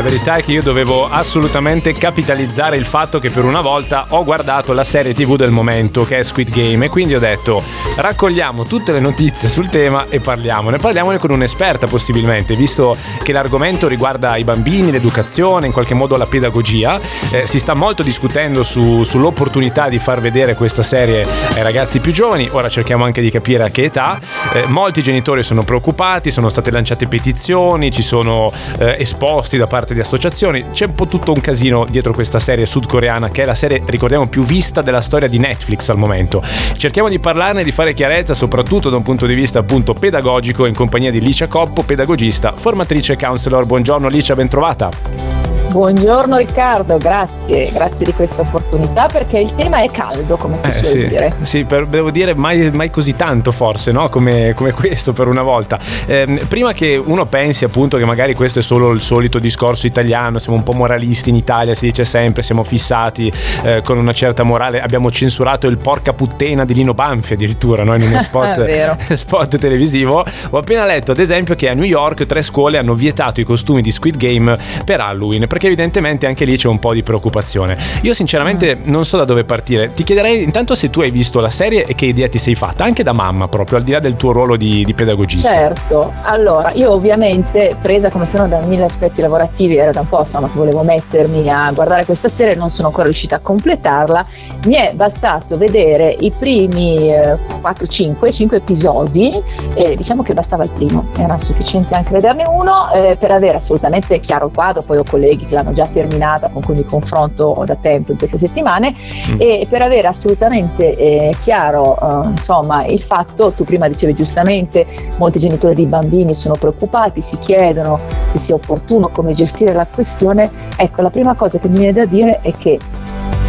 La verità è che io dovevo assolutamente capitalizzare il fatto che per una volta ho guardato la serie TV del momento che è Squid Game e quindi ho detto raccogliamo tutte le notizie sul tema e parliamone. Parliamone con un'esperta possibilmente, visto che l'argomento riguarda i bambini, l'educazione, in qualche modo la pedagogia. Eh, si sta molto discutendo su, sull'opportunità di far vedere questa serie ai ragazzi più giovani, ora cerchiamo anche di capire a che età. Eh, molti genitori sono preoccupati, sono state lanciate petizioni, ci sono eh, esposti da parte di associazioni. C'è un po' tutto un casino dietro questa serie sudcoreana che è la serie, ricordiamo, più vista della storia di Netflix al momento. Cerchiamo di parlarne, di fare chiarezza, soprattutto da un punto di vista appunto pedagogico in compagnia di Licia Coppo, pedagogista, formatrice e counselor. Buongiorno Licia, ben trovata. Buongiorno Riccardo, grazie, grazie di questa opportunità perché il tema è caldo, come si eh, suol sì, dire. Sì, per, devo dire mai, mai, così tanto forse, no? come, come, questo per una volta. Eh, prima che uno pensi appunto che magari questo è solo il solito discorso italiano, siamo un po' moralisti in Italia, si dice sempre, siamo fissati eh, con una certa morale, abbiamo censurato il porca puttana di Lino Banfi addirittura no? in uno spot, spot televisivo. Ho appena letto ad esempio che a New York tre scuole hanno vietato i costumi di Squid Game per Halloween perché evidentemente anche lì c'è un po' di preoccupazione. Io sinceramente mm. non so da dove partire. Ti chiederei intanto se tu hai visto la serie e che idea ti sei fatta, anche da mamma proprio, al di là del tuo ruolo di, di pedagogista. Certo, allora io ovviamente presa come sono da mille aspetti lavorativi, era da un po' insomma che volevo mettermi a guardare questa serie, non sono ancora riuscita a completarla, mi è bastato vedere i primi eh, 4, 5, 5 episodi e diciamo che bastava il primo, era sufficiente anche vederne uno eh, per avere assolutamente chiaro il quadro, poi ho colleghi l'hanno già terminata con cui mi confronto da tempo in queste settimane mm. e per avere assolutamente eh, chiaro eh, insomma il fatto, tu prima dicevi giustamente, molti genitori di bambini sono preoccupati, si chiedono se sia opportuno come gestire la questione, ecco la prima cosa che mi viene da dire è che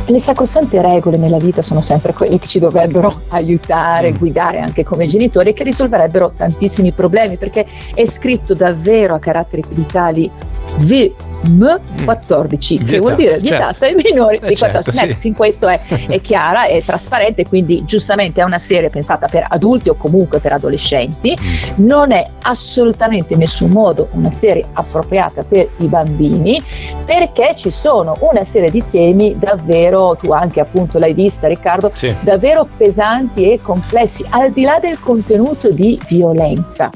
le sacrosante regole nella vita sono sempre quelle che ci dovrebbero aiutare, mm. guidare anche come genitori e che risolverebbero tantissimi problemi perché è scritto davvero a caratteri vitali M14, mm. che vuol dire vietata certo. ai minori eh di 14 certo, sì. In questo è, è, chiara, è trasparente, quindi giustamente è una serie pensata per adulti o comunque per adolescenti. Mm. Non è assolutamente in nessun modo una serie appropriata per i bambini, perché ci sono una serie di temi davvero, tu anche appunto l'hai vista Riccardo, sì. davvero pesanti e complessi, al di là del contenuto di violenza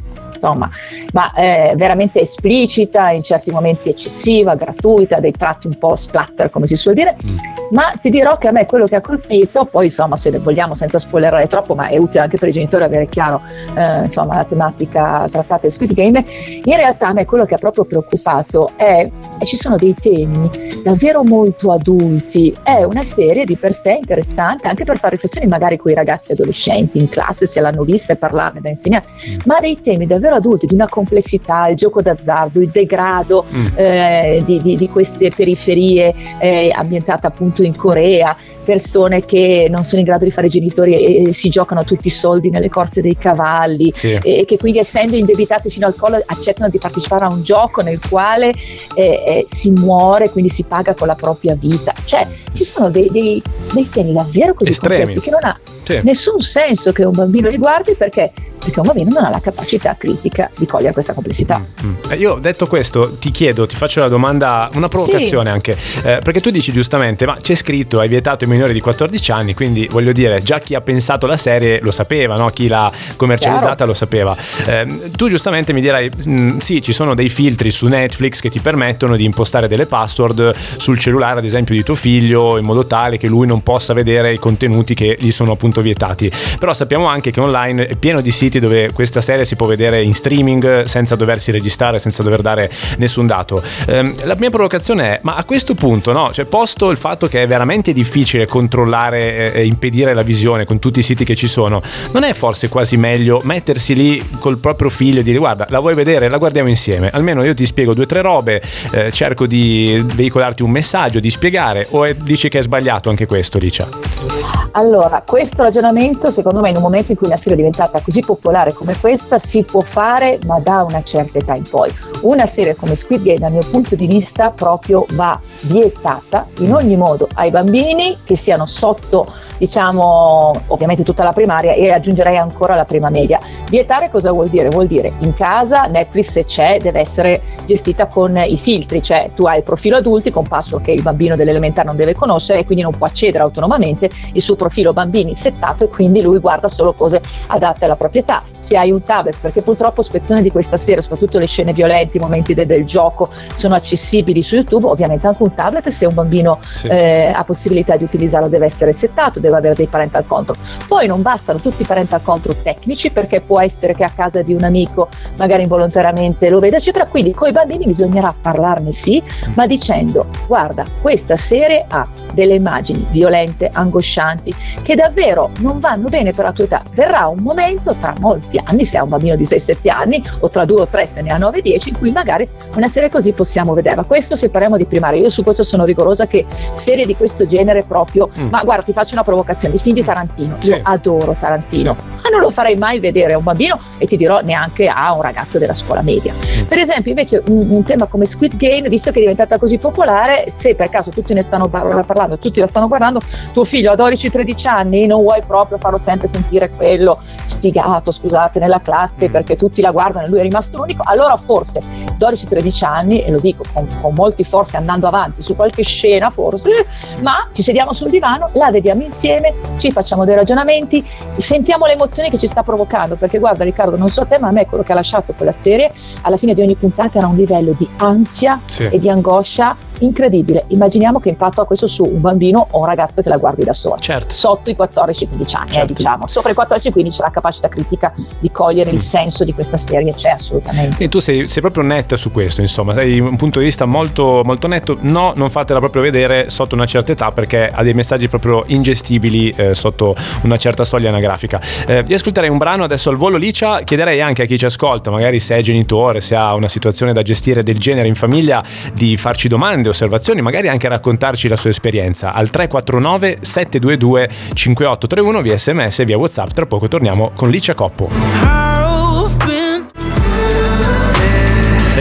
insomma, ma eh, veramente esplicita, in certi momenti eccessiva, gratuita, dei tratti un po' splatter, come si suol dire. Mm. Ma ti dirò che a me quello che ha colpito, poi insomma, se ne vogliamo senza spoilerare troppo, ma è utile anche per i genitori avere chiaro eh, insomma, la tematica trattata in Squid Game, in realtà a me quello che ha proprio preoccupato è e ci sono dei temi davvero molto adulti. È una serie di per sé interessante anche per fare riflessioni magari con i ragazzi adolescenti in classe se l'hanno vista e parlarne da insegnare, mm. ma dei temi davvero davvero adulti, di una complessità, il gioco d'azzardo, il degrado mm. eh, di, di, di, queste periferie eh, ambientate appunto in Corea, persone che non sono in grado di fare genitori e, e si giocano tutti i soldi nelle corse dei cavalli sì. e, e, che quindi essendo indebitate fino al collo accettano di partecipare a un gioco nel quale eh, eh si muore, quindi si paga con la propria vita. Cioè ci sono dei, dei, dei temi davvero così Estremi. complessi che non ha sì. nessun senso che un bambino li guardi perché perché un bambino non ha la capacità critica di cogliere questa complessità. Mm, mm. Io detto questo ti chiedo, ti faccio una domanda, una provocazione sì. anche, eh, perché tu dici giustamente, ma c'è scritto hai vietato ai minori di 14 anni, quindi voglio dire, già chi ha pensato la serie lo sapeva, no? chi l'ha commercializzata Chiaro. lo sapeva. Eh, tu giustamente mi dirai, mh, mm, sì, ci sono dei filtri su Netflix che ti permettono di impostare delle password sul cellulare, ad esempio, di tuo figlio, in modo tale che lui non possa vedere i contenuti che gli sono appunto vietati. Però sappiamo anche che online è pieno di siti siti dove questa serie si può vedere in streaming senza doversi registrare, senza dover dare nessun dato. Eh, la mia provocazione è, ma a questo punto, no? Cioè, posto il fatto che è veramente difficile controllare e impedire la visione con tutti i siti che ci sono, non è forse quasi meglio mettersi lì col proprio figlio e dire guarda, la vuoi vedere? La guardiamo insieme. Almeno io ti spiego due o tre robe, eh, cerco di veicolarti un messaggio, di spiegare, o è, dici che è sbagliato anche questo, Licia? Allora, questo ragionamento secondo me in un momento in cui una serie è diventata così popolare, popolare come questa si può fare ma da una certa età in poi. Una serie come Squid Game dal mio punto di vista proprio va vietata in ogni modo ai bambini che siano sotto diciamo ovviamente tutta la primaria e aggiungerei ancora la prima media. Vietare cosa vuol dire? Vuol dire in casa Netflix se c'è deve essere gestita con i filtri, cioè tu hai il profilo adulti con password che il bambino dell'elementare non deve conoscere e quindi non può accedere autonomamente, il suo profilo bambini settato e quindi lui guarda solo cose adatte alla proprietà. Se hai un tablet, perché purtroppo spezzone di questa serie, soprattutto le scene violente, i momenti de- del gioco sono accessibili su YouTube, ovviamente anche un tablet se un bambino sì. eh, ha possibilità di utilizzarlo deve essere settato, deve avere dei parental control. Poi non bastano tutti i parental control tecnici perché può essere che a casa di un amico magari involontariamente lo veda, eccetera. Quindi con i bambini bisognerà parlarne sì, ma dicendo guarda, questa serie ha delle immagini violente, angoscianti, che davvero non vanno bene per la tua età. Verrà un momento tra molti anni, se hai un bambino di 6-7 anni, o tra 2 o 3 se ne ha 9-10, in cui magari una serie così possiamo vederla. Questo se parliamo di primaria. Io su questo sono rigorosa che serie di questo genere proprio, mm. ma guarda, ti faccio una provocazione, i film di mm. Tarantino. Io sì. adoro Tarantino, sì. ma non lo farei mai vedere a un bambino e ti dirò neanche a un ragazzo della scuola media. Mm. Per esempio, invece, un, un tema come Squid Game, visto che è diventata così popolare, se per caso tutti ne stanno parlando, tutti la stanno guardando, tuo figlio ha 12-13 anni, non vuoi proprio farlo sempre sentire quello sfigato, scusate, nella classe mm. perché tutti la guardano e lui è rimasto l'unico, allora forse 12-13 anni, e lo dico con, con molti forse andando avanti su qualche scena forse, ma ci sediamo sul divano, la vediamo insieme, ci facciamo dei ragionamenti, sentiamo le emozioni che ci sta provocando, perché guarda Riccardo, non so a te, ma a me quello che ha lasciato quella serie alla fine di ogni puntata era un livello di ansia sì. e di angoscia incredibile. Immaginiamo che impatto ha questo su un bambino o un ragazzo che la guardi da sola. Certo. Sotto i 14-15 anni, eh, certo. eh, diciamo. Sopra i 14-15 la capacità critica di cogliere mm. il senso di questa serie c'è assolutamente. E tu sei, sei, proprio netta su questo, insomma, hai un punto di vista molto, molto netto. No, non fatela proprio vedere sotto una certa età perché ha dei messaggi proprio ingestibili eh, sotto una certa soglia anagrafica. Eh, io ascolterei un brano adesso al volo Licia, chiederei anche a chi ci ascolta, magari se è genitore, se ha una situazione da gestire del genere in famiglia, di farci domande domande, osservazioni, magari anche raccontarci la sua esperienza al 349 722 5831 via sms e via whatsapp. Tra poco torniamo con Licia Coppo.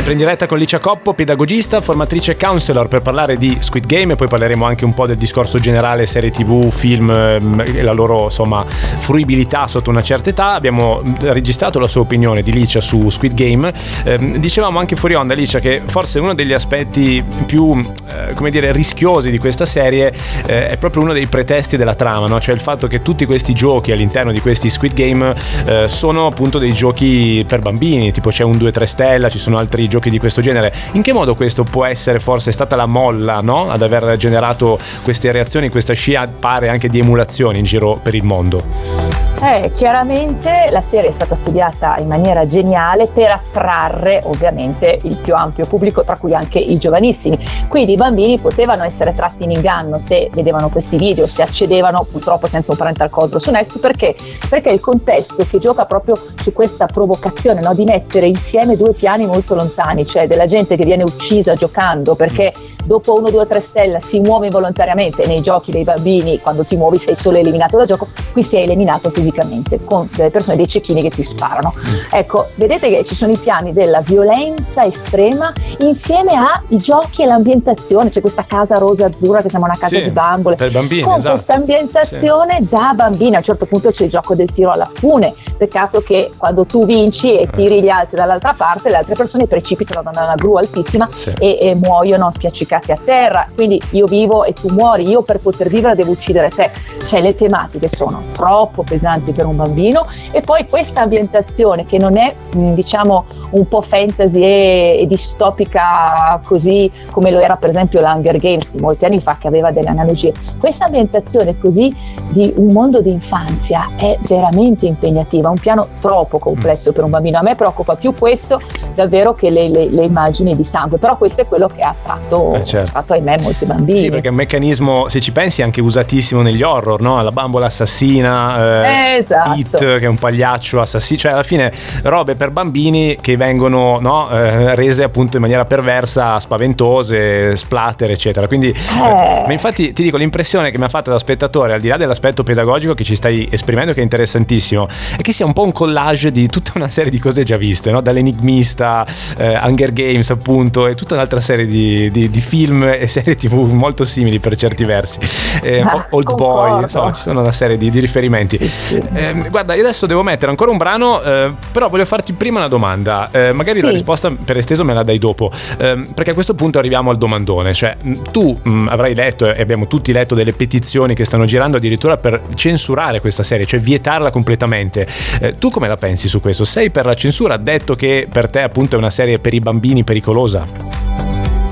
Sempre in diretta con Licia Coppo, pedagogista, formatrice counselor per parlare di Squid Game e poi parleremo anche un po' del discorso generale serie tv, film ehm, e la loro insomma fruibilità sotto una certa età. Abbiamo registrato la sua opinione di Licia su Squid Game. Eh, dicevamo anche fuori onda Licia che forse uno degli aspetti più eh, come dire rischiosi di questa serie eh, è proprio uno dei pretesti della trama, no? cioè il fatto che tutti questi giochi all'interno di questi Squid Game eh, sono appunto dei giochi per bambini, tipo c'è un 2-3 stella, ci sono altri giochi di questo genere. In che modo questo può essere forse stata la molla no? ad aver generato queste reazioni, questa scia pare anche di emulazione in giro per il mondo? Eh, chiaramente la serie è stata studiata in maniera geniale per attrarre ovviamente il più ampio pubblico, tra cui anche i giovanissimi. Quindi i bambini potevano essere tratti in inganno se vedevano questi video, se accedevano purtroppo senza un parental control su Next, perché? Perché il contesto che gioca proprio su questa provocazione no? di mettere insieme due piani molto lontani, cioè della gente che viene uccisa giocando perché dopo 1, 2, 3 stella si muove involontariamente nei giochi dei bambini, quando ti muovi sei solo eliminato dal gioco, qui si è eliminato fisicamente fisicamente con delle persone, dei cecchini che ti sparano. Mm. Ecco, vedete che ci sono i piani della violenza estrema insieme ai giochi e l'ambientazione, c'è questa casa rosa azzurra che sembra una casa sì, di bambole. Per bambini, con esatto. questa ambientazione sì. da bambini, a un certo punto c'è il gioco del tiro alla fune, peccato che quando tu vinci e tiri gli altri dall'altra parte, le altre persone precipitano da una gru altissima sì. e, e muoiono spiaccicati a terra. Quindi io vivo e tu muori, io per poter vivere devo uccidere te. Cioè le tematiche sono troppo pesanti interessanti per un bambino. E poi questa ambientazione che non è diciamo un po' fantasy e, e, distopica così come lo era per esempio l'Hunger Games di molti anni fa che aveva delle analogie. Questa ambientazione così di un mondo di infanzia è veramente impegnativa un piano troppo complesso per un bambino. A me preoccupa più questo davvero che le, le, le immagini di sangue. Però questo è quello che ha attratto, eh certo. attratto ahimè molti bambini. Sì perché è un meccanismo se ci pensi anche usatissimo negli horror no? la bambola assassina eh, esatto. It che è un pagliaccio assassino, cioè alla fine robe per bambini che vengono no, eh, rese appunto in maniera perversa, spaventose, splatter, eccetera. Quindi, eh. ma infatti ti dico, l'impressione che mi ha fatto da spettatore, al di là dell'aspetto pedagogico che ci stai esprimendo, che è interessantissimo, è che sia un po' un collage di tutta una serie di cose già viste, no? dall'enigmista, eh, Hunger Games appunto, e tutta un'altra serie di, di, di, film e serie tv molto simili per certi versi. Eh, ah, Old concordo. Boy, insomma, ci sono una serie di, di riferimenti. Sì, sì. Eh, guarda, io adesso devo mettere ancora un brano, eh, però voglio farti prima una domanda. Eh, magari sì. la risposta per esteso me la dai dopo, ehm, perché a questo punto arriviamo al domandone. Cioè, tu mh, avrai letto e abbiamo tutti letto delle petizioni che stanno girando addirittura per censurare questa serie, cioè vietarla completamente. Eh, tu come la pensi su questo? Sei per la censura? Detto che per te appunto è una serie per i bambini pericolosa?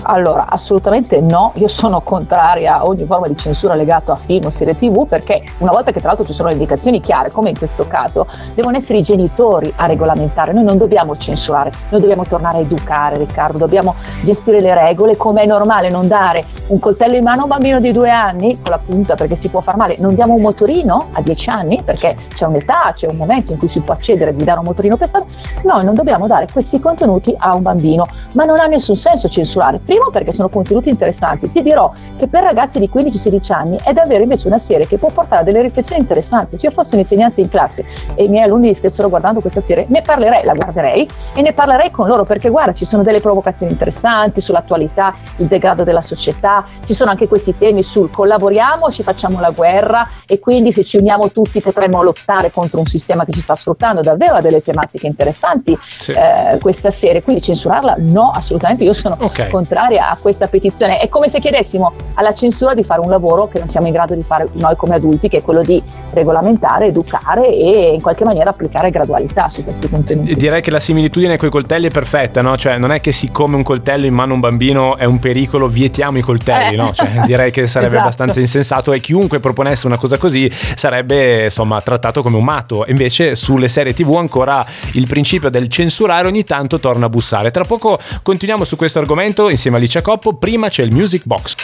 Allora, assolutamente no, io sono contraria a ogni forma di censura legata a film o serie tv perché una volta che tra l'altro ci sono le indicazioni chiare, come in questo caso, devono essere i genitori a regolamentare, noi non dobbiamo censurare, noi dobbiamo tornare a educare Riccardo, dobbiamo gestire le regole come è normale non dare un coltello in mano a un bambino di due anni con la punta perché si può far male, non diamo un motorino a dieci anni perché c'è un'età, c'è un momento in cui si può accedere di dare un motorino per fare, noi non dobbiamo dare questi contenuti a un bambino, ma non ha nessun senso censurare Primo perché sono contenuti interessanti. Ti dirò che per ragazzi di 15-16 anni è davvero invece una serie che può portare a delle riflessioni interessanti. Se io fossi un insegnante in classe e i miei alunni stessero guardando questa serie, ne parlerei, la guarderei e ne parlerei con loro perché guarda, ci sono delle provocazioni interessanti sull'attualità, il degrado della società, ci sono anche questi temi sul collaboriamo, ci facciamo la guerra e quindi se ci uniamo tutti potremmo lottare contro un sistema che ci sta sfruttando. Davvero ha delle tematiche interessanti sì. eh, questa serie, quindi censurarla no, assolutamente, io sono okay. contraria contraria a questa petizione. È come se chiedessimo alla censura di fare un lavoro che non siamo in grado di fare noi come adulti, che è quello di regolamentare, educare e in qualche maniera applicare gradualità su questi contenuti. Direi che la similitudine con i coltelli è perfetta, no? Cioè, non è che siccome un coltello in mano a un bambino è un pericolo, vietiamo i coltelli, eh. no? Cioè, direi che sarebbe esatto. abbastanza insensato e chiunque proponesse una cosa così sarebbe, insomma, trattato come un matto. Invece sulle serie TV ancora il principio del censurare ogni tanto torna a bussare. Tra poco continuiamo su questo argomento insieme insieme a Alicia Coppo, prima c'è il Music Box.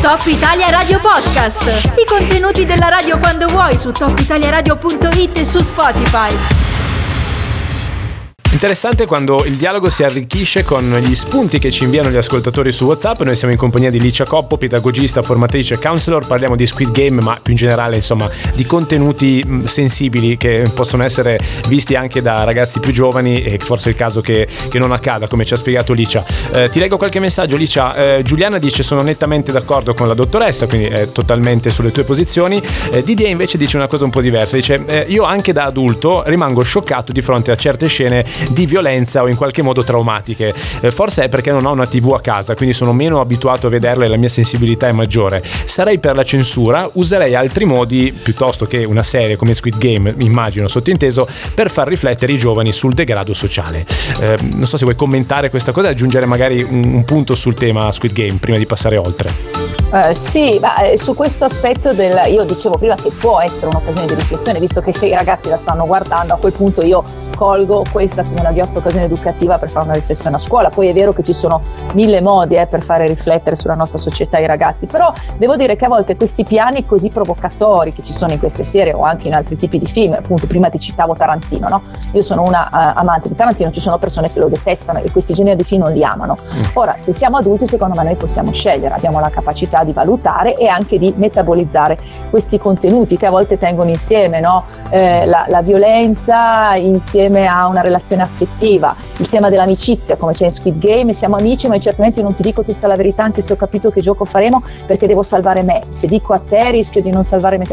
Top Italia Radio Podcast. I contenuti della radio quando vuoi su topitaliaradio.it e su Spotify. Interessante quando il dialogo si arricchisce con gli spunti che ci inviano gli ascoltatori su WhatsApp. Noi siamo in compagnia di Licia Coppo, pedagogista, formatrice e counselor. Parliamo di Squid Game, ma più in generale, insomma, di contenuti mm, sensibili che possono essere visti anche da ragazzi più giovani e forse è il caso che, che non accada, come ci ha spiegato Licia. Eh, ti leggo qualche messaggio, Licia. Eh, Giuliana dice: Sono nettamente d'accordo con la dottoressa, quindi è totalmente sulle tue posizioni. Eh, Didier invece dice una cosa un po' diversa. Dice: eh, Io anche da adulto rimango scioccato di fronte a certe scene di violenza o in qualche modo traumatiche. Eh, forse è perché non ho una TV a casa, quindi sono meno abituato a vederla e la mia sensibilità è maggiore. Sarei per la censura, userei altri modi piuttosto che una serie come Squid Game, immagino sottinteso, per far riflettere i giovani sul degrado sociale. Eh, non so se vuoi commentare questa cosa e aggiungere magari un, un punto sul tema Squid Game prima di passare oltre. Uh, sì, ma eh, su questo aspetto del, io dicevo prima che può essere un'occasione di riflessione, visto che se i ragazzi la stanno guardando, a quel punto io colgo questa come una ghiotta occasione educativa per fare una riflessione a scuola. Poi è vero che ci sono mille modi eh, per fare riflettere sulla nostra società i ragazzi, però devo dire che a volte questi piani così provocatori che ci sono in queste serie o anche in altri tipi di film, appunto prima ti citavo Tarantino, no? Io sono una uh, amante di Tarantino, ci sono persone che lo detestano e questi generi di film non li amano. Mm. Ora, se siamo adulti, secondo me noi possiamo scegliere, abbiamo la capacità di valutare e anche di metabolizzare questi contenuti che a volte tengono insieme no? eh, la, la violenza insieme a una relazione affettiva, il tema dell'amicizia come c'è in Squid Game, siamo amici ma certamente non ti dico tutta la verità anche se ho capito che gioco faremo perché devo salvare me, se dico a te rischio di non salvare me.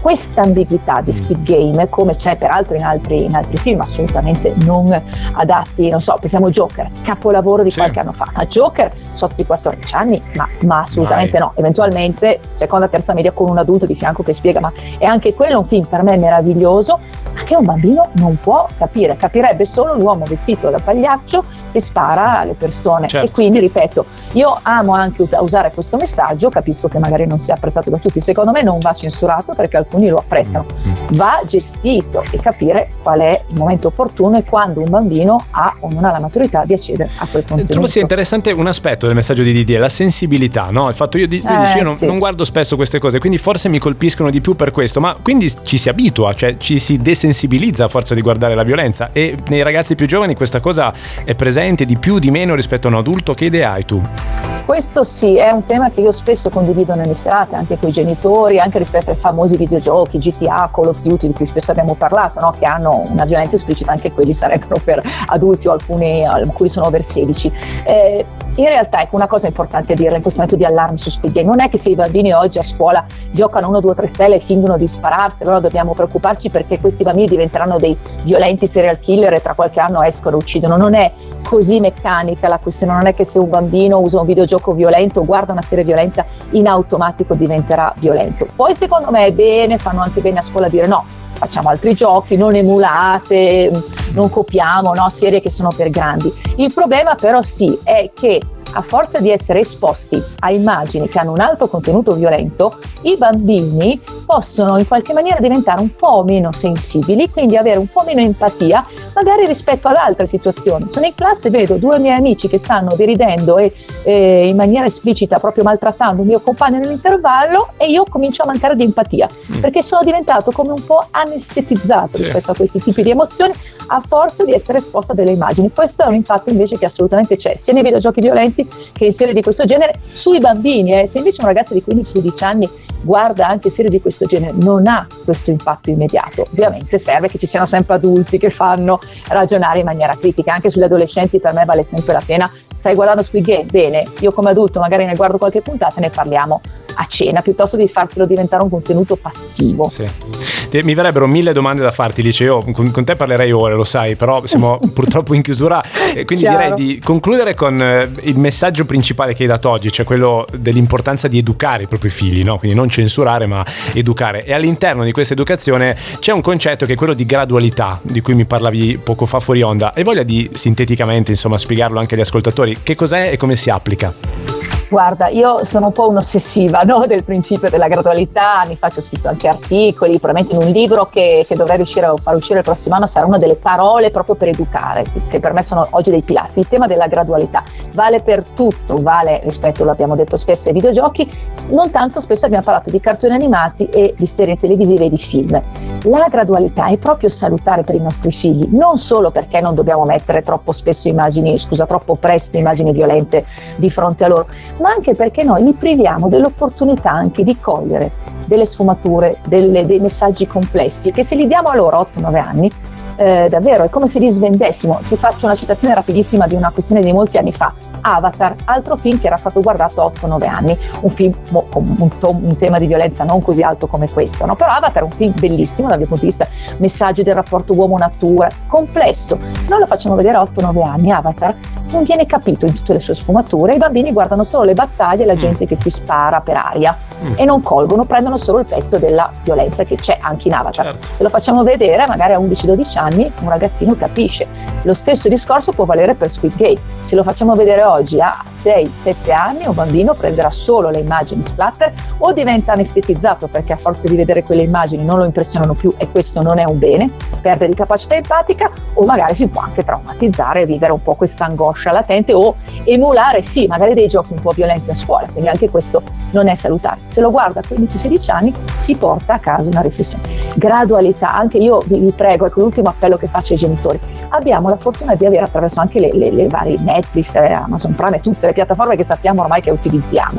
Questa ambiguità di Squid Game, come c'è peraltro in altri, in altri film assolutamente non adatti, non so, pensiamo a Joker, capolavoro di sì. qualche anno fa, ma Joker sotto i 14 anni, ma, ma assolutamente Vai. no, eventualmente seconda, terza media con un adulto di fianco che spiega, ma è anche quello un film per me meraviglioso, ma che un bambino non può capire, capirebbe solo l'uomo vestito da pagliaccio che spara alle persone. Certo. E quindi, ripeto, io amo anche usare questo messaggio, capisco che magari non sia apprezzato da tutti, secondo me non va censurato perché alcuni lo apprezzano, mm. va gestito e capire qual è il momento opportuno e quando un bambino ha o non ha la maturità di accedere a quel contenuto. Trovo sia interessante un aspetto del messaggio di Didier, la sensibilità, no? Il fatto io, di, eh, io non, sì. non, guardo spesso queste cose, quindi forse mi colpiscono di più per questo, ma quindi ci si abitua, cioè ci si desensibilizza a forza di guardare la violenza e nei ragazzi più giovani questa cosa è presente di più, di meno rispetto a un adulto? Che idea hai tu? Questo sì, è un tema che io spesso condivido nelle serate, anche con i genitori, anche rispetto ai famosi videogiochi, GTA, Call of Duty, di cui spesso abbiamo parlato, no? che hanno una violenza esplicita, anche quelli sarebbero per adulti o alcuni, alcuni sono over 16. Eh, in realtà ecco una cosa importante dirla in questo momento di allarme su Speed Game, non è che se i bambini oggi a scuola giocano 1, 2, 3 stelle e fingono di spararsi, allora dobbiamo preoccuparci perché questi bambini diventeranno dei violenti serial killer e tra qualche anno escono uccidono. Non è così meccanica la questione, non è che se un bambino usa un videogioco gioco violento, guarda una serie violenta, in automatico diventerà violento. Poi secondo me è bene, fanno anche bene a scuola a dire no, facciamo altri giochi, non emulate, non copiamo no, serie che sono per grandi. Il problema però sì è che a forza di essere esposti a immagini che hanno un alto contenuto violento, i bambini possono in qualche maniera diventare un po' meno sensibili, quindi avere un po' meno empatia, magari rispetto ad altre situazioni. Sono in classe, vedo due miei amici che stanno deridendo e eh, in maniera esplicita proprio maltrattando un mio compagno nell'intervallo e io comincio a mancare di empatia, mm. perché sono diventato come un po' anestetizzato sì. rispetto a questi tipi di emozioni a forza di essere esposta a delle immagini. Questo è un impatto invece che assolutamente c'è, sia nei videogiochi violenti che in serie di questo genere sui bambini. Eh. Se invece un ragazzo di 15-16 anni guarda anche serie di questo genere, non ha questo impatto immediato. Ovviamente serve che ci siano sempre adulti che fanno ragionare in maniera critica. Anche sugli adolescenti per me vale sempre la pena. Stai guardando Squid Game? Bene, io come adulto magari ne guardo qualche puntata e ne parliamo a cena piuttosto di fartelo diventare un contenuto passivo. Sì. Mi verrebbero mille domande da farti, Lice. Io con, te parlerei ore, lo sai, però siamo purtroppo in chiusura. Quindi Chiaro. direi di concludere con eh, il messaggio principale che hai dato oggi, cioè quello dell'importanza di educare i propri figli, no? quindi non censurare ma educare. E all'interno di questa educazione c'è un concetto che è quello di gradualità, di cui mi parlavi poco fa fuori onda. E voglia di sinteticamente insomma spiegarlo anche agli ascoltatori, che cos'è e come si applica? Guarda, io sono un po' un'ossessiva no, del principio della gradualità, mi faccio scritto anche articoli, probabilmente in un libro che, che, dovrei riuscire a far uscire il prossimo anno sarà una delle parole proprio per educare, che per me sono oggi dei pilastri. Il tema della gradualità vale per tutto, vale rispetto, lo abbiamo detto spesso, ai videogiochi, non tanto spesso abbiamo parlato di cartoni animati e di serie televisive e di film. La gradualità è proprio salutare per i nostri figli, non solo perché non dobbiamo mettere troppo spesso immagini, scusa, troppo presto immagini violente di fronte a loro, ma anche perché noi li priviamo dell'opportunità anche di cogliere delle sfumature, delle, dei messaggi complessi che se li diamo a loro 8-9 anni eh, davvero è come se li svendessimo. Ti faccio una citazione rapidissima di una questione di molti anni fa. Avatar, altro film che era stato guardato 8-9 anni, un film con un, to- un, tema di violenza non così alto come questo, no? però Avatar è un film bellissimo dal mio punto di vista, messaggi del rapporto uomo-natura, complesso. Se noi lo facciamo vedere a 8-9 anni, Avatar non viene capito in tutte le sue sfumature, i bambini guardano solo le battaglie e la mm. gente che si spara per aria mm. e non colgono, prendono solo il pezzo della violenza che c'è anche in Avatar. Certo. Se lo facciamo vedere magari a 11-12 anni, anni un ragazzino capisce. Lo stesso discorso può valere per Squid Game. Se lo facciamo vedere oggi a 6-7 anni, un bambino prenderà solo le immagini splatter o diventa anestetizzato perché a forza di vedere quelle immagini non lo impressionano più e questo non è un bene, perde di capacità empatica o magari si può anche traumatizzare e vivere un po' questa angoscia latente o emulare, sì, magari dei giochi un po' violenti a scuola, quindi anche questo non è salutare. Se lo guarda a 15-16 anni si porta a casa una riflessione. Gradualità, anche io vi, vi prego, ecco l'ultimo appello che faccio ai genitori. Abbiamo la fortuna di avere attraverso anche le, le, le varie Netflix, eh, Amazon Prime e tutte le piattaforme che sappiamo ormai che utilizziamo,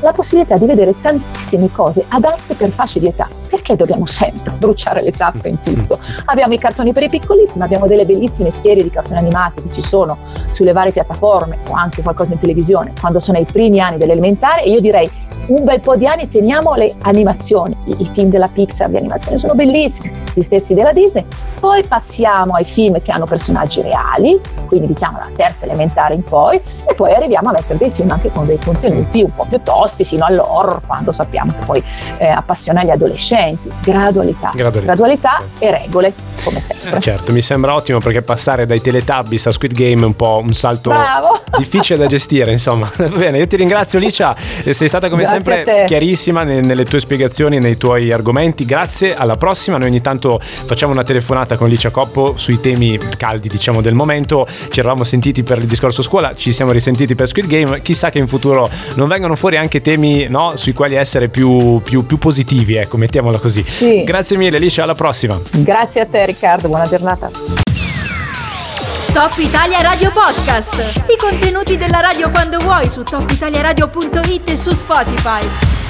la possibilità di vedere tantissime cose adatte per fasce di età. Perché dobbiamo sempre bruciare le tappe in tutto? Abbiamo i cartoni per i piccolissimi, abbiamo delle bellissime serie di cartoni animati che ci sono sulle varie piattaforme o anche qualcosa in televisione quando sono ai primi anni dell'elementare e io direi un bel po' di anni teniamo le animazioni, i, film della Pixar di animazione sono bellissimi, gli stessi della Disney, poi passiamo ai film che hanno personaggi reali, quindi diciamo la terza elementare in poi, e poi arriviamo a mettere dei film anche con dei contenuti un po' più tosti, fino all'horror, quando sappiamo che poi eh, appassiona gli adolescenti, gradualità, gradualità, gradualità e regole, come sempre. Eh, certo, mi sembra ottimo perché passare dai Teletubbies a Squid Game è un po' un salto Bravo. difficile da gestire, insomma. Bene, io ti ringrazio Licia, sei stata come sempre chiarissima nelle tue spiegazioni, nei tuoi argomenti. Grazie, alla prossima. Noi ogni tanto facciamo una telefonata con Licia Coppo sui temi caldi, diciamo, del momento. Ci eravamo sentiti per il discorso scuola, ci siamo risentiti per Squid Game. Chissà che in futuro non vengano fuori anche temi no, sui quali essere più, più, più positivi, ecco, mettiamola così. Sì. Grazie mille, Licia, alla prossima. Grazie a te, Riccardo. Buona giornata. Top Italia Radio Podcast. I contenuti della radio quando vuoi su topitaliaradio.it e su Spotify.